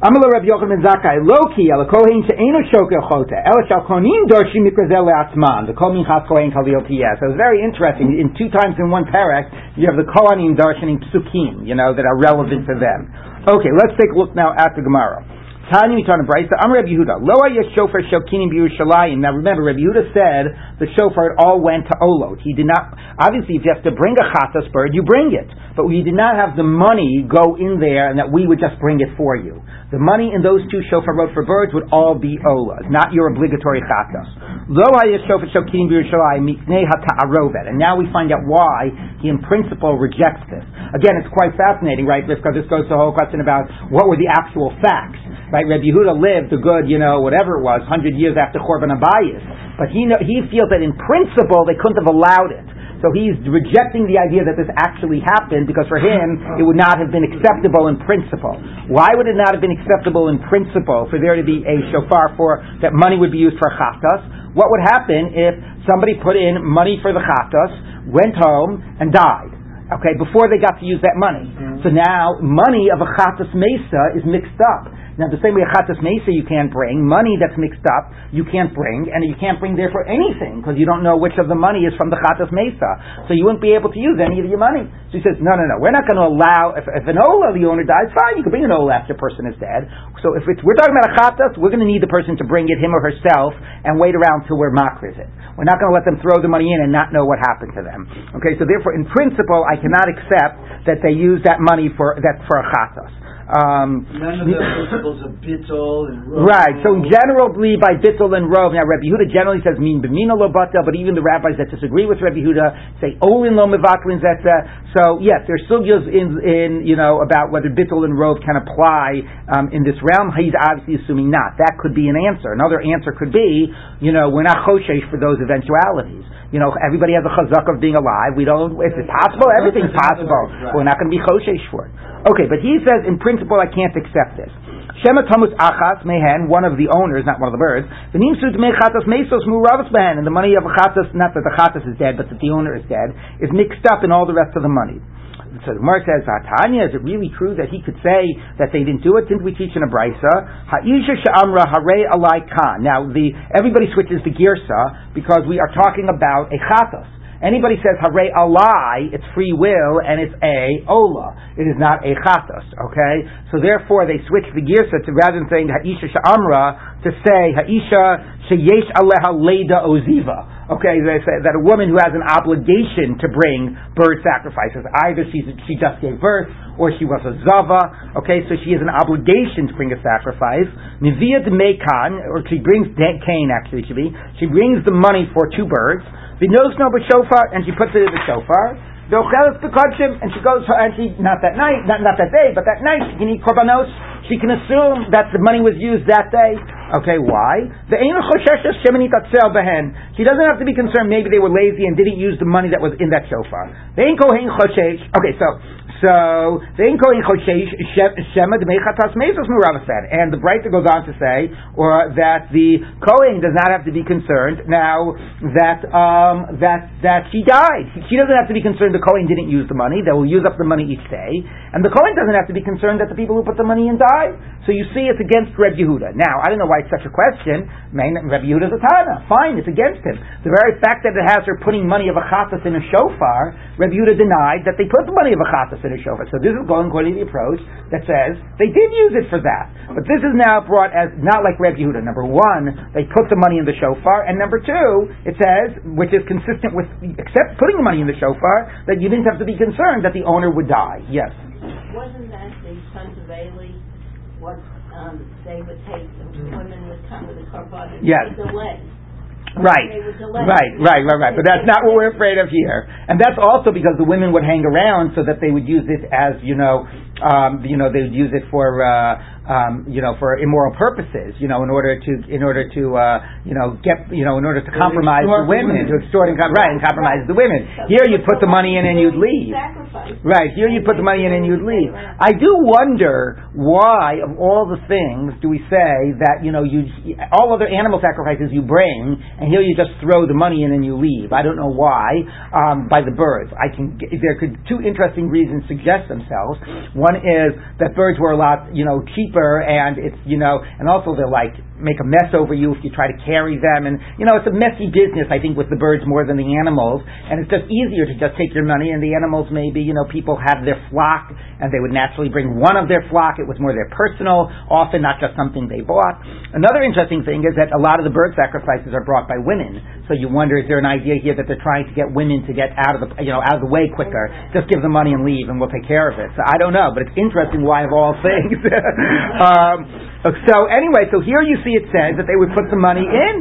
Amala Rabbi Yochanan Zakai Loki Ala Kohen She'enu Shoker Chota Ela Shal Konim Dorshim Mikrazel Le'atzman The Kol Minchas Kohen Kalil Tiyah So it's very interesting. In two times in one parak, you have the Kohanim darshaning psukim, you know, that are relevant to them. Okay, let's take a look now at the Gemara. Tanya Mitzvah Brisa, I'm Rabbi Yehuda. Lo shofar shokinim b'Yerushalayim. Now remember, Rabbi Yehuda said the shofar all went to Olot. He did not, obviously if you have to bring a chatas bird, you bring it. But we did not have the money go in there and that we would just bring it for you. The money in those two shofarot for birds would all be Olot, not your obligatory chatas. Lo shofar shokim b'Yerushalayim. And now we find out why he in principle rejects this. Again, it's quite fascinating, right? Because this goes to the whole question about what were the actual facts, right? Rabbi Yehuda lived a good, you know, whatever it was, hundred years after Chorban Abayis. But he, he feels that in principle they couldn't have allowed it. So he's rejecting the idea that this actually happened because for him it would not have been acceptable in principle. Why would it not have been acceptable in principle for there to be a shofar for that money would be used for chatas? What would happen if somebody put in money for the chatas, went home, and died? Okay, before they got to use that money. Mm-hmm. So now money of a chatas mesa is mixed up. Now, the same way chatas mesa you can't bring, money that's mixed up you can't bring, and you can't bring therefore anything because you don't know which of the money is from the chatas mesa. So you wouldn't be able to use any of your money. So he says, no, no, no, we're not going to allow, if, if an ola, the owner dies, fine, you can bring an ola after a person is dead. So if we're talking about a chatas, we're going to need the person to bring it, him or herself, and wait around till we're makriz it. We're not going to let them throw the money in and not know what happened to them. Okay, so therefore, in principle, I cannot accept that they use that money for, that, for a chatas. Um, None of the principles of bittul and rov. Right. So generally by bittul and rov. Now Rabbi Yehuda generally says min b'mina lo bata, but even the rabbis that disagree with Rabbi Yehuda say olin lo mevaklin zeta. So yes, there's sugyas in in you know about whether bittul and rov can apply um, in this realm. He's obviously assuming not. That could be an answer. Another answer could be you know we're not choshesh for those eventualities. You know, everybody has a chazak of being alive. We don't, if it's possible, everything's possible. We're not going to be choshesh for it. Okay, but he says, in principle, I can't accept this. Shema tamus achas mehen, one of the owners, not one of the birds. The nimsut mechatas mesos muravas behen, and the money of a chatas, not that the chatas is dead, but that the owner is dead, is mixed up in all the rest of the money. So the Gemara says, Tanya, is it really true that he could say that they didn't do it? Didn't we teach in a brisa? Ha'isha sha'amra hare alai. Now, the, everybody switches to girsa because we are talking about a chatas. Anybody says hare alai, it's free will and it's a ola. It is not a chatas. Okay, so therefore they switch the girsa to rather than saying ha'isha sha'amra to say ha'isha sheyesh aleha leda oziva okay, they say that a woman who has an obligation to bring bird sacrifices, either she's, she just gave birth or she was a zava, okay, so she has an obligation to bring a sacrifice. Nivia de mekan, or she brings Cain actually, should be, she brings the money for two birds. The no shofar, and she puts it in the shofar. And she goes, and she, not that night, not, not that day, but that night, she can eat korbanos. She can assume that the money was used that day. Okay, why? The She doesn't have to be concerned. Maybe they were lazy and didn't use the money that was in that shofar. Okay, so so the choshesh shema demechatas mesos said, and the Breita goes on to say, or that the kohen does not have to be concerned now that um, that that she died. She doesn't have to be concerned the kohen didn't use the money; they will use up the money each day, and the kohen doesn't have to be concerned that the people who put the money in died. So you see, it's against Reb Yehuda. Now I don't know why it's such a question. Reb Yehuda is a Tana. Fine, it's against him. The very fact that it has her putting money of a chatas in a shofar, Reb Yehuda denied that they put the money of a chatas been a shofar. So this is going according to the approach that says they did use it for that. But this is now brought as not like Reb Yehuda. Number one, they put the money in the shofar, and number two, it says, which is consistent with except putting the money in the shofar, that you didn't have to be concerned that the owner would die. Yes. Wasn't that the sons of Eli, what, um, they would take, the women would come with the korban and Yes. they delay. Right, They would delay. right, right, right, right. But that's not what we're afraid of here. And that's also because the women would hang around so that they would use it as, you know, um, you know, they would use it for, uh, um, you know, for immoral purposes, you know, in order to, in order to, uh, you know, get, you know, in order to compromise the extort the women, women. to extort and, com- right, and compromise the women. Here you put the money in and you'd leave. Sacrifice. Right, here you put the money in and you'd leave. I do wonder why, of all the things, do we say that, you know, you, all other animal sacrifices you bring, and here you just throw the money in and you leave. I don't know why, um, by the birds. I can, there could, two interesting reasons suggest themselves. One is that birds were a lot, you know, cheaper and it's, you know, and also they're like, make a mess over you if you try to carry them and, you know, it's a messy business, I think, with the birds more than the animals, and it's just easier to just take your money and the animals maybe, you know, people have their flock and they would naturally bring one of their flock, it was more their personal, often not just something they bought. Another interesting thing is that a lot of the bird sacrifices are brought by women, so you wonder, is there an idea here that they're trying to get women to get out of the, you know, out of the way quicker, just give them money and leave and we'll take care of it. So I don't know, but it's interesting why of all things. um, so anyway, so here you see it says that they would put the money in.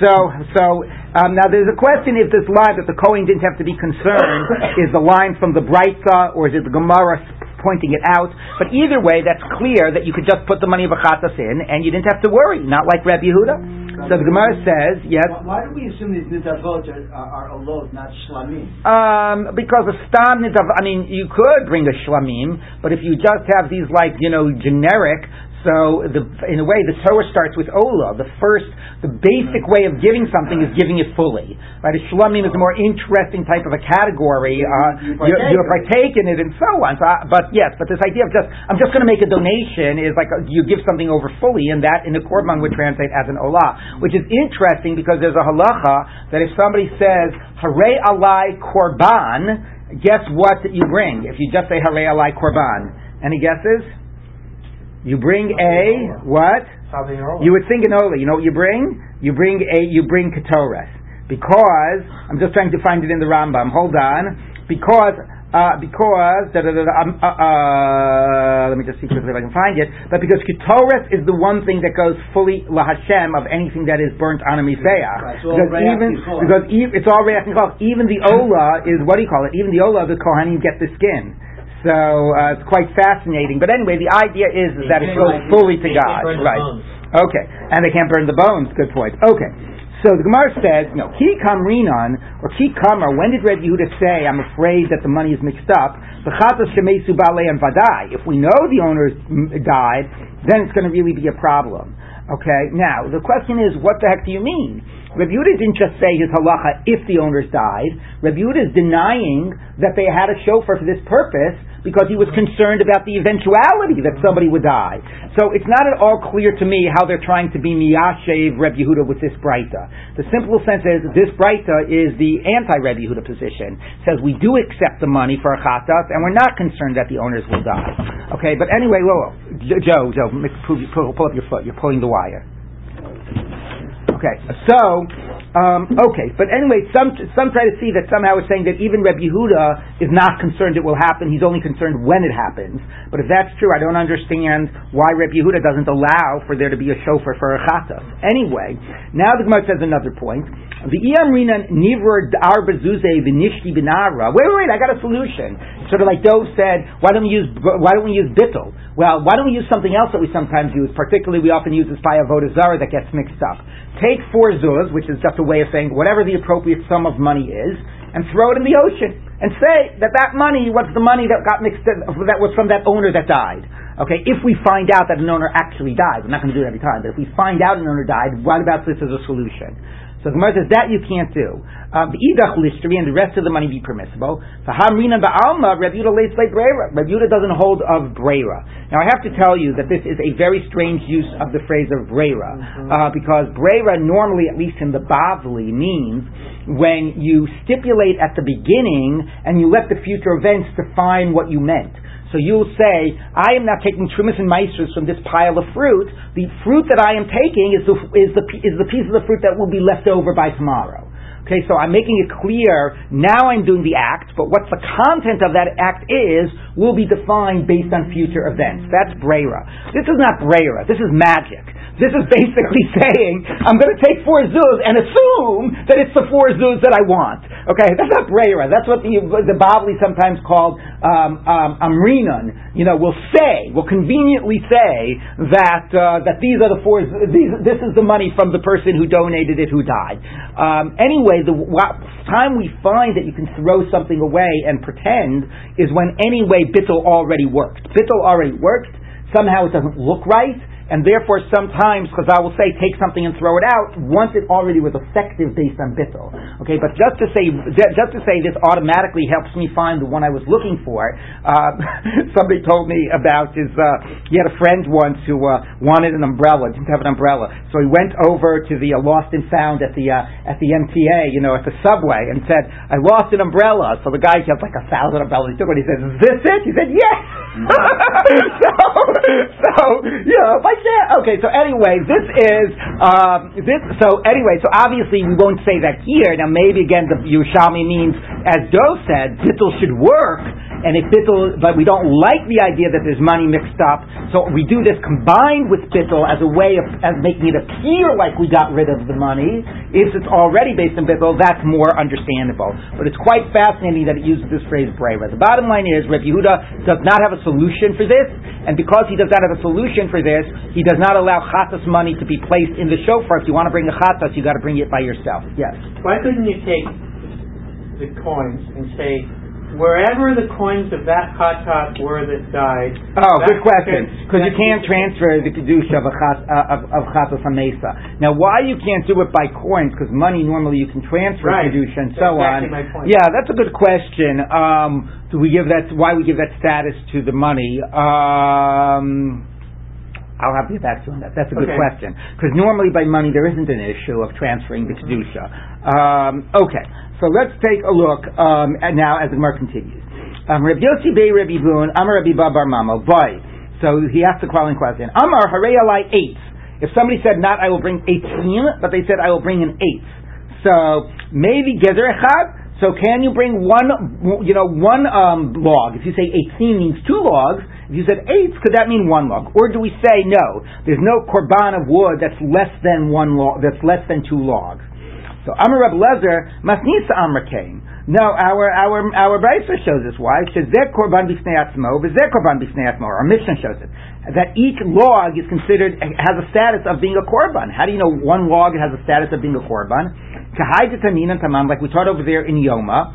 So, so um, now there's a question if this line that the Kohen didn't have to be concerned is the line from the Brisa or is it the Gemara pointing it out? But either way, that's clear that you could just put the money of Achatas in and you didn't have to worry, not like Rabbi Yehuda. So the Gemara says, yes, Why, why do we assume these nidavot are, are, alot, not shlamim? Um, because a stam nitav, I mean, you could bring a shlamim, but if you just have these like, you know, generic, so the, in a way the Torah starts with Ola. The first, the basic way of giving something is giving it fully. Right? A shlamim is a more interesting type of a category. Uh, You you, partake in it. partake in it and so on. So, I, but yes, but this idea of just, I'm just going to make a donation is like a, you give something over fully, and that in the Korban would translate as an Olah, which is interesting because there's a halacha that if somebody says, Hare alai korban, guess what you bring? If you just say Hare alai korban. Any guesses? You bring a, what? You would think an Ola. You know what you bring? You bring a, you bring Ketores. Because, I'm just trying to find it in the Rambam. Hold on. Because, uh, because, da, da, da, um, uh, uh, let me just see quickly if I can find it. But because Ketores is the one thing that goes fully La Hashem of anything that is burnt on a it's Because even, because e- it's all Reach Nichol. Even the Ola is, what do you call it? Even the Ola of the Kohanim get the skin. So uh, it's quite fascinating. But anyway, the idea is that it goes fully to God. Right. Okay. And they can't burn the bones. Good point. Okay. So the Gemara says, no, ki kamrinan, or ki kamar, when did Rebbe Yehuda say, I'm afraid that the money is mixed up? V'chatas shemesu ba'alei and vadai. If we know the owner died, then it's going to really be a problem. Okay, now, the question is, what the heck do you mean? Rebbe Yehuda didn't just say his halacha if the owners died. Rebbe Yehuda is denying that they had a shofar for this purpose because he was concerned about the eventuality that somebody would die. So it's not at all clear to me how they're trying to be miyashev Rebbe Yehuda with this breita. The simple sense is this breita is the anti-Rebbe Yehuda position. It says we do accept the money for a chatas and we're not concerned that the owners will die. Okay, but anyway, whoa. Joe, Joe, pull up your foot. You're pulling the wire. Okay, so, um, okay, but anyway, some some try to see that somehow it's saying that even Reb Yehuda is not concerned it will happen. He's only concerned when it happens. But if that's true, I don't understand why Reb Yehuda doesn't allow for there to be a shofar for a chatas. Anyway, now the Gemara says another point. The Iyamrina nivur arba zuze v'nishti binara. Wait, wait, wait! I got a solution. Sort of like Dove said, why don't we use why don't we use bittel? Well, why don't we use something else that we sometimes use? Particularly, we often use this by avodah zara that gets mixed up. Take four zuz, which is just a way of saying whatever the appropriate sum of money is, and throw it in the ocean, and say that that money was the money that got mixed in, that was from that owner that died. Okay, if we find out that an owner actually died, we're not going to do it every time, but if we find out an owner died, what about this as a solution? So the Gemara says that you can't do. Um, the idach listri and the rest of the money be permissible. For hamrina ba'alma, Rabbi Yehuda lays like brera. Rabbi Yehuda doesn't hold of brera. Now I have to tell you that this is a very strange use of the phrase of brera, Mm-hmm. uh, because brera normally, at least in the Bavli, means when you stipulate at the beginning and you let the future events define what you meant. So you'll say, I am now taking terumos and maasros from this pile of fruit. The fruit that I am taking is the, is the, is the piece of the fruit that will be left over by tomorrow. Okay, so I'm making it clear, now I'm doing the act, but what the content of that act is will be defined based on future events. That's Brera. This is not Brera, this is magic. This is basically saying, I'm going to take four zuz and assume that it's the four zuz that I want. Okay, that's not Brera. That's what the, the Bavli sometimes called um, um, Amrinon. You know, will say, will conveniently say that uh, that these are the four. These, this is the money from the person who donated it, who died. Um, anyway, the time we find that you can throw something away and pretend is when anyway bittel already worked. Bittel already worked. Somehow it doesn't look right and therefore sometimes Chazal will say take something and throw it out once it already was effective based on bittul. Okay, but just to say just to say this automatically helps me find the one I was looking for. Uh, somebody told me about his. Uh, he had a friend once who uh, wanted an umbrella, didn't have an umbrella, so he went over to the uh, lost and found at the uh, at the MTA, you know, at the subway, and said, "I lost an umbrella." So the guy had like a thousand umbrellas. He took it. He says, "Is this it?" He said, "Yes." so, so yeah, by chance. Okay, so anyway, this is um, this. So anyway, so obviously we won't say that here. Now maybe again the Yerushalmi means, as Doe said, bittul should work, and if bittul, but we don't like the idea that there's money mixed up. So we do this combined with bittul as a way of as making it appear like we got rid of the money. If it's already based on bittul, that's more understandable. But it's quite fascinating that it uses this phrase brera. The bottom line is Rabbi Yehuda does not have a solution for this, and because he does not have a solution for this, he does not allow chatas money to be placed in the shofar. If you want to bring the chatas, you got to bring it by yourself. Yes. Why couldn't you take the coins and say, wherever the coins of that chatat were that died? Oh, good question. Because you can't transfer the kedusha of a chat, uh, of, of chatas hamesa. Now, why you can't do it by coins? Because money normally you can transfer Right. kedusha and That's so exactly on. my point. Yeah, that's a good question. Um, do we give that? Why we give that status to the money? Um, I'll have to get back to you on that. That's a good Okay. question. Because normally by money there isn't an issue of transferring the kedusha. Um, okay, so let's take a look um, now as the Gemara continues. Um, Rabbi Yossi Bey Rabbi Boon, Amar Rabbi Babar Mamo, boy. So he asked the following question. Amar Harei Alai etz. If somebody said not I will bring etzim, but they said I will bring an etz. So maybe Gezer Echad. So can you bring one, you know, one um, log? If you say etzim means two logs, if you said etz, could that mean one log? Or do we say no? There's no korban of wood that's less than one log. That's less than two logs. So Amar Reb Lezer Masnisa Amar came. No, our our our Brisa shows us why. It says korban b'fnei atzmo, korban b'fnei atzmo. Our Mishnah shows it that each log is considered has a status of being a korban. How do you know one log has a status of being a korban? Kahai tamam, like we taught over there in Yoma.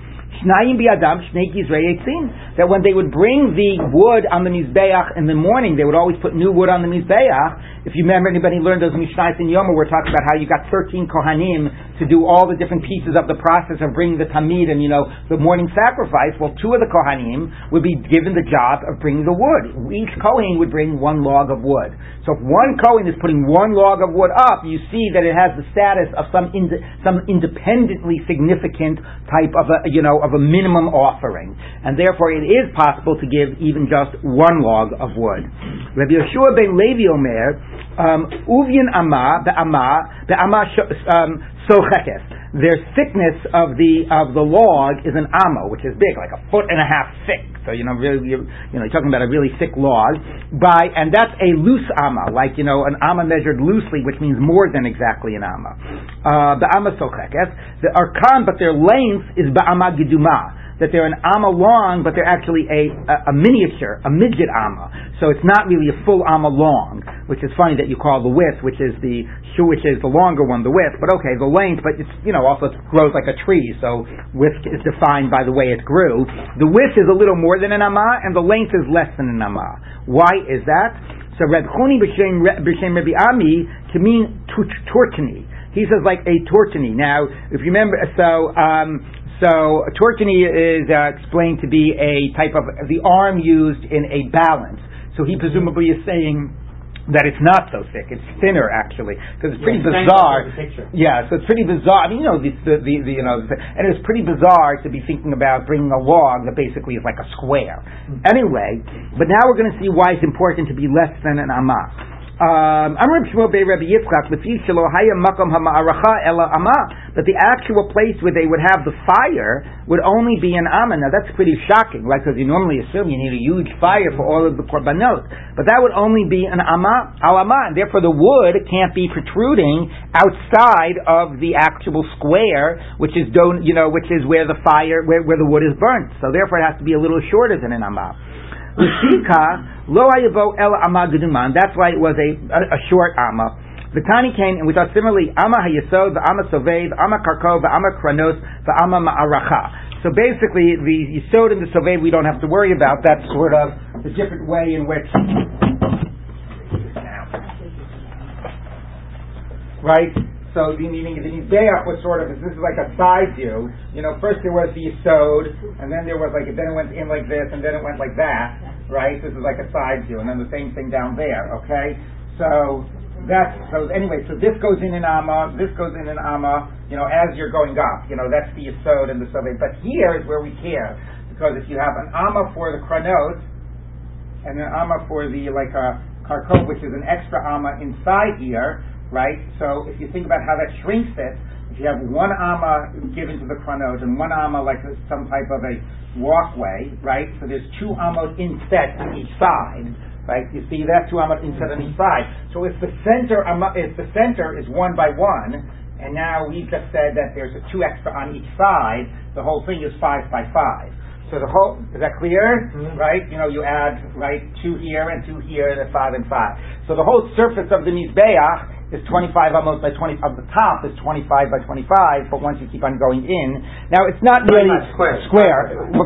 That when they would bring the wood on the mizbeach in the morning, they would always put new wood on the mizbeach. If you remember, anybody learned those mishnayos in Yoma, we're talking about how you got thirteen kohanim to do all the different pieces of the process of bringing the tamid and you know the morning sacrifice. Well, two of the kohanim would be given the job of bringing the wood. Each kohen would bring one log of wood. So if one kohen is putting one log of wood up, you see that it has the status of some ind- some independently significant type of a you know of a minimum offering, and therefore it is possible to give even just one log of wood. Rabbi Yeshua ben Levi Omer, um, Uvyin Ama be'ama be'ama sh- um, sochekes. Their thickness of the of the log is an amma, which is big, like a foot and a half thick. So you know, really, you, you know, you're talking about a really thick log. By and that's a loose amma, like you know, an amma measured loosely, which means more than exactly an amma. Uh, the amma sochekes. The arkan, but their length is ba'ama giduma that they're an amma long, but they're actually a, a, a miniature, a midget amma. So it's not really a full amma long, which is funny that you call the width, which is the which is the longer one, the width. But okay, the length, but it's you know also it grows like a tree, so width is defined by the way it grew. The width is a little more than an amma, and the length is less than an amma. Why is that? So Reb Chuni b'shem Rabbi Ami can mean tortini. He says like a tortini. Now, if you remember, so um, so a tortini is uh, explained to be a type of the arm used in a balance. So he presumably is saying that it's not so thick. It's thinner actually, because it's pretty Yeah, bizarre. Yeah, so it's pretty bizarre. I mean, you know, the, the, the, the you know, the, and it's pretty bizarre to be thinking about bringing a log that basically is like a square. Anyway, but now we're going to see why it's important to be less than an amah. Um, but the actual place where they would have the fire would only be an Amah. Now that's pretty shocking, right? Because you normally assume you need a huge fire for all of the korbanot, but that would only be an Amah al and therefore the wood can't be protruding outside of the actual square, which is don, you know, which is where the fire, where, where the wood is burnt. So therefore it has to be a little shorter than an Amah. L'sika lo ayavo el ama geduman. That's why it was a, a, a short ama. The tani came, and we thought similarly, ama hayesod, the ama sovei, the ama karko, the ama kranos, the ama ma'aracha. So basically, the yisod and the sovei we don't have to worry about. That's sort of the different way in which, right? So the meaning of the mizbeach was sort of this is like a side view. You know, first there was the yisod, and then there was like then it went in like this, and then it went like that. Right? This is like a side view, and then the same thing down there. Okay, so that's so anyway. So this goes in an amma, this goes in an amma. You know, as you're going up. You know, that's the yisod and the sovei. But here is where we care because if you have an amma for the kranos and an amma for the like a karkov, which is an extra amma inside here right? So if you think about how that shrinks it, if you have one amma given to the kranos and one amma like some type of a walkway, right? So there's two ammos instead on each side, right? You see that two ammos instead on each side. So if the center if the center is one by one, and now we've just said that there's a two extra on each side, the whole thing is five by five. So the whole is that clear? Mhm. Right? You know, you add right two here and two here, and five and five. So the whole surface of the mizbeach is 25 almost by 20 of the top is 25 by 25, but once you keep on going in, now it's not really square. square,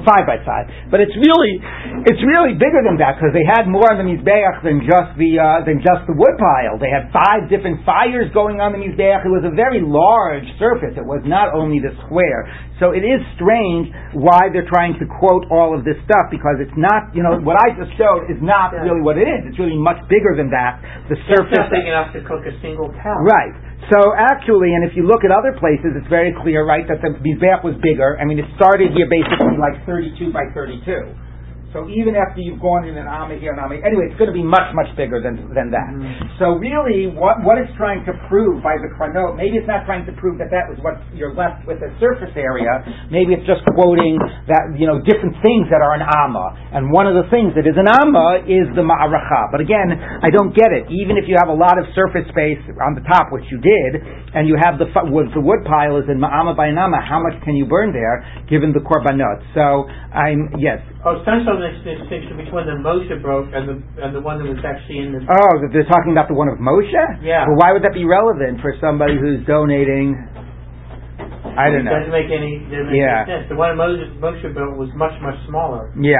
five by five, but it's really it's really bigger than that because they had more on the mizbeach than just the uh, than just the wood pile. They had five different fires going on the mizbeach. It was a very large surface. It was not only the square. So it is strange why they're trying to quote all of this stuff because it's not you know what I just showed is not Yeah. really what it is. It's really much bigger than that. The It's surface not big enough to cook a single cow. Right. So actually, and if you look at other places, it's very clear, right, that the Mizbeach was bigger. I mean, it started here basically like 32 by 32. So even after you've gone in an Amma here and Amma, anyway, it's going to be much, much bigger than, than that. Mhm. So really, what, what it's trying to prove by the chronot, maybe it's not trying to prove that that was what you're left with a surface area. Maybe it's just quoting that, you know, different things that are an Amma. And one of the things that is an Amma is the Ma'aracha. But again, I don't get it. Even if you have a lot of surface space on the top, which you did, and you have the, wood, the wood pile is in Ma'ama by an Amma, how much can you burn there, given the Korbanot? So, I'm, yes. Oh, this distinction between the Moshe broke and the and the one that was actually in the. Oh, they're talking about the one of Moshe? Yeah. Well, why would that be relevant for somebody who's donating? I don't It doesn't make any, doesn't make Yeah. any sense. The one Moses Moshe built was much much smaller. Yeah.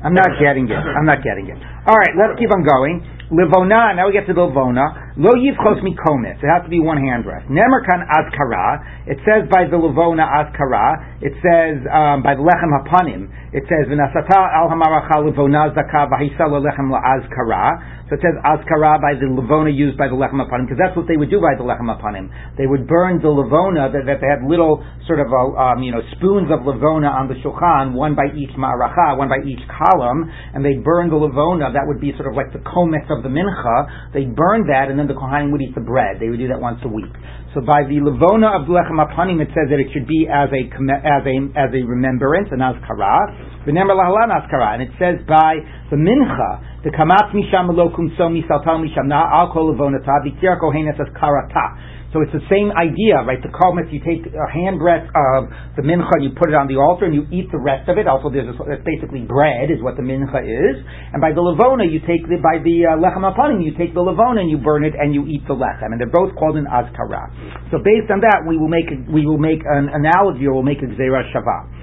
I'm not getting it. I'm not getting it. All right, let's keep on going. Livona, now we get to Livona. Lo yivchos mikomis. It has to be one hand rest. Nemerkan azkara. It says by the Livona azkara. It says um, by the lechem hapanim. It says v'nasata al hamaracha livona zaka v'hisa lechem la'azkara. So it says azkara by the Livona used by the lechem hapanim because that's what they would do by the lechem hapanim. They would burn the Livona that, that they had little sort of um, you know spoons of Livona on the shulchan, one by each ma'aracha, one by each column, and they burn the Livona. That would be sort of like the komet of the mincha. They burned that, and then the kohanim would eat the bread. They would do that once a week. So by the levona of lechem apanim, it says that it should be as a as a as a remembrance, an azkara. Remember lahalan azkara, and it says by the mincha, the kamat misham elokum so misaltal misham na al kol levonata v'tir kohenes as karata. So it's the same idea, right? The komet, you take a hand breadth of the mincha and you put it on the altar and you eat the rest of it. Also, there's a, that's basically bread, is what the mincha is. And by the levona, you take the, by the uh, lechem apanim, you take the levona and you burn it and you eat the lechem. And they're both called an azkara. So based on that, we will make we will make an analogy or we'll make a zera shava.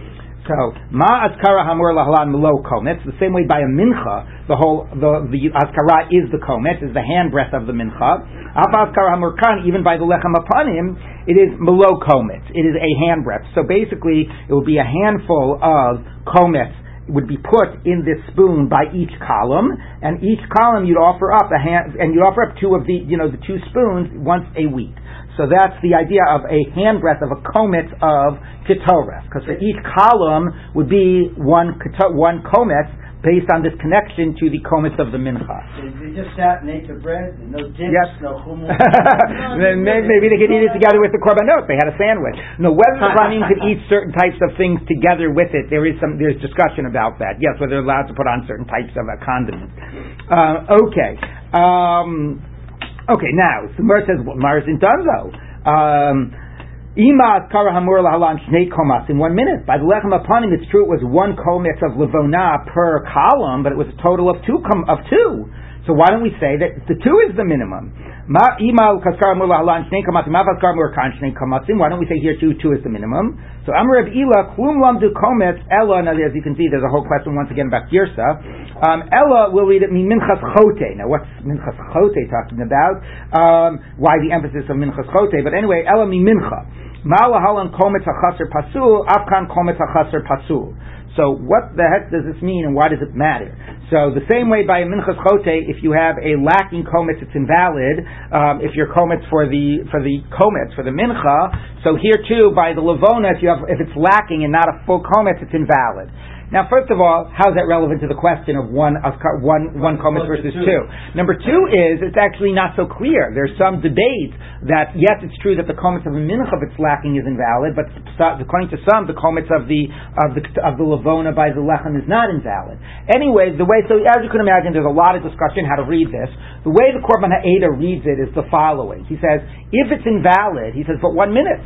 So ma askara hamur lahalan melo kometz. The same way by a mincha, the whole the the askara is the kometz, is the hand breath of the mincha. Alpha askara hamur kan, even by the lechem hapanim, it is melo kometz. It is a hand breath. So basically, it will be a handful of kometz would be put in this spoon by each column, and each column you'd offer up a hand, and you'd offer up two of the, you know, the two spoons once a week. So that's the idea of a handbreadth of a kometz of ketoret, because for each column would be one one kometz based on this connection to the kometz of the mincha. They just sat and ate the bread, no dips, yes. no hummus. maybe they could eat it together with the korbanot. They had a sandwich. No, whether the Kohanim could eat certain types of things together with it, there is some there's discussion about that. Yes, whether they're allowed to put on certain types of a condiment. Uh, okay. Um, okay, now, Mer says, Mars in Dunzo. Um, Ima kara lahalan shnei komas in one minute. By the lechem hapanim, it's true it was one kometz of levona per column, but it was a total of two com- of two. So why don't we say that the two is the minimum? Why don't we say here two two is the minimum? So Amr of Ela klum lamdu kometz ella. Now as you can see, there's a whole question once again about girsa. Um, ella will read it min minchas chote. Now what's minchas chote talking about? Um, why the emphasis of minchas chote? But anyway, ella mi mincha. Ma'alahalan kometz pasul, afkan kometz pasul. So what the heck does this mean and why does it matter? So the same way by a minchas chote, if you have a lacking kometz, it's invalid. Um, if your kometz for the for the kometz for the mincha, so here too by the levona, if you have if it's lacking and not a full kometz, it's invalid. Now, first of all, how is that relevant to the question of one of one one kometz versus two? Number two is it's actually not so clear. There's some debate that yes, it's true that the kometz of a mincha if it's lacking is invalid, but according to some, the kometz of the of the of the lavona by the lechem is not invalid. Anyway, the way so as you can imagine, there's a lot of discussion how to read this. The way the korban ha'eda reads it is the following. He says if it's invalid, he says, but one minute.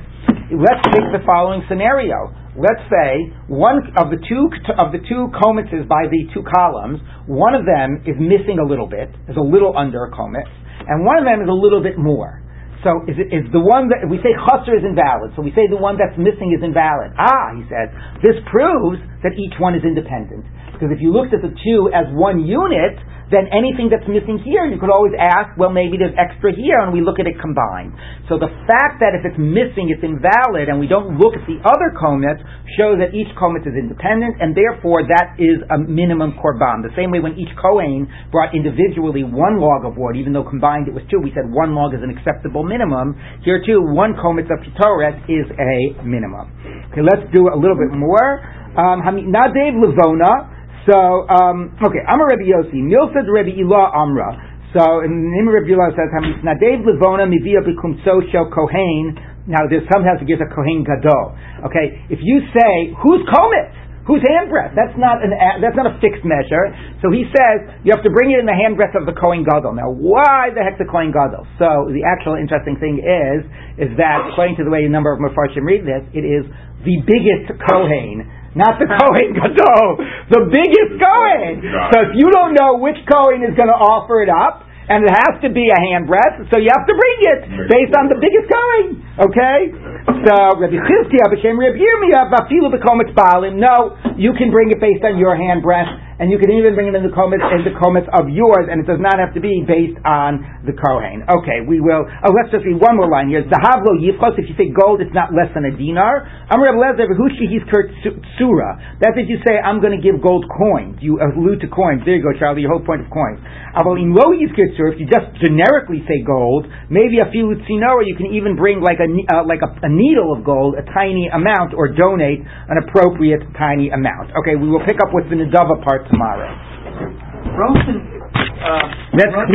Let's take the following scenario let's say one of the two of the two kometzes by the two columns, one of them is missing a little bit, is a little under a kometz, and one of them is a little bit more. So is, it, is the one that we say chasser is invalid? So we say the one that's missing is invalid. Ah, he says this proves that each one is independent because if you looked at the two as one unit, then anything that's missing here, you could always ask, well, maybe there's extra here, and we look at it combined. So the fact that if it's missing, it's invalid, and we don't look at the other kometz, shows that each kometz is independent, and therefore that is a minimum korban. The same way when each kohen brought individually one log of wood, even though combined it was two, we said one log is an acceptable minimum. Here too, one kometz of ketoret is a minimum. Okay, let's do a little bit more. Um, Nadev Levona, so, um, okay, I'm a Rebbe Yossi. Mil said Rebbe Ilah Amra. So, in of Rebbe Ilah says, Nadev Levona Mivia Bikum Shel Kohen. Now, there's sometimes it gives a Kohen Gadol. Okay, if you say, who's Komet? Whose hand breath? That's not an that's not a fixed measure. So he says you have to bring it in the hand breath of the Kohen Gadol. Now, why the heck the Kohen Gadol? So the actual interesting thing is is that according to the way a number of Mefarshim read this, it is the biggest Kohen not the Kohen Gadol, the biggest Kohen. So if you don't know which Kohen is going to offer it up, and it has to be a hand breath, so you have to bring it based on the biggest Kohen. Okay? So Rabbi Chizkiah b'shem Rabbi Yirmiyah b'afilu b'kometz ba'alim. No, you can bring it based on your hand breath and you can even bring it in the kometz in the kometz of yours, and it does not have to be based on the kohen. Okay, we will. Oh, let's just read one more line here. Zahavlo yifchos. If you say gold, it's not less than a dinar. Amr Lezer he's kurt sura. That's if you say I'm going to give gold coins. You allude to coins. There you go, Charlie. Your whole point of coins. Aval lo yizkir If you just generically say gold, maybe a few tzinora, you can even bring like a uh, like a, a needle of gold, a tiny amount, or donate an appropriate tiny amount. Okay, we will pick up with the Nadava part tomorrow. Rosen, uh, That's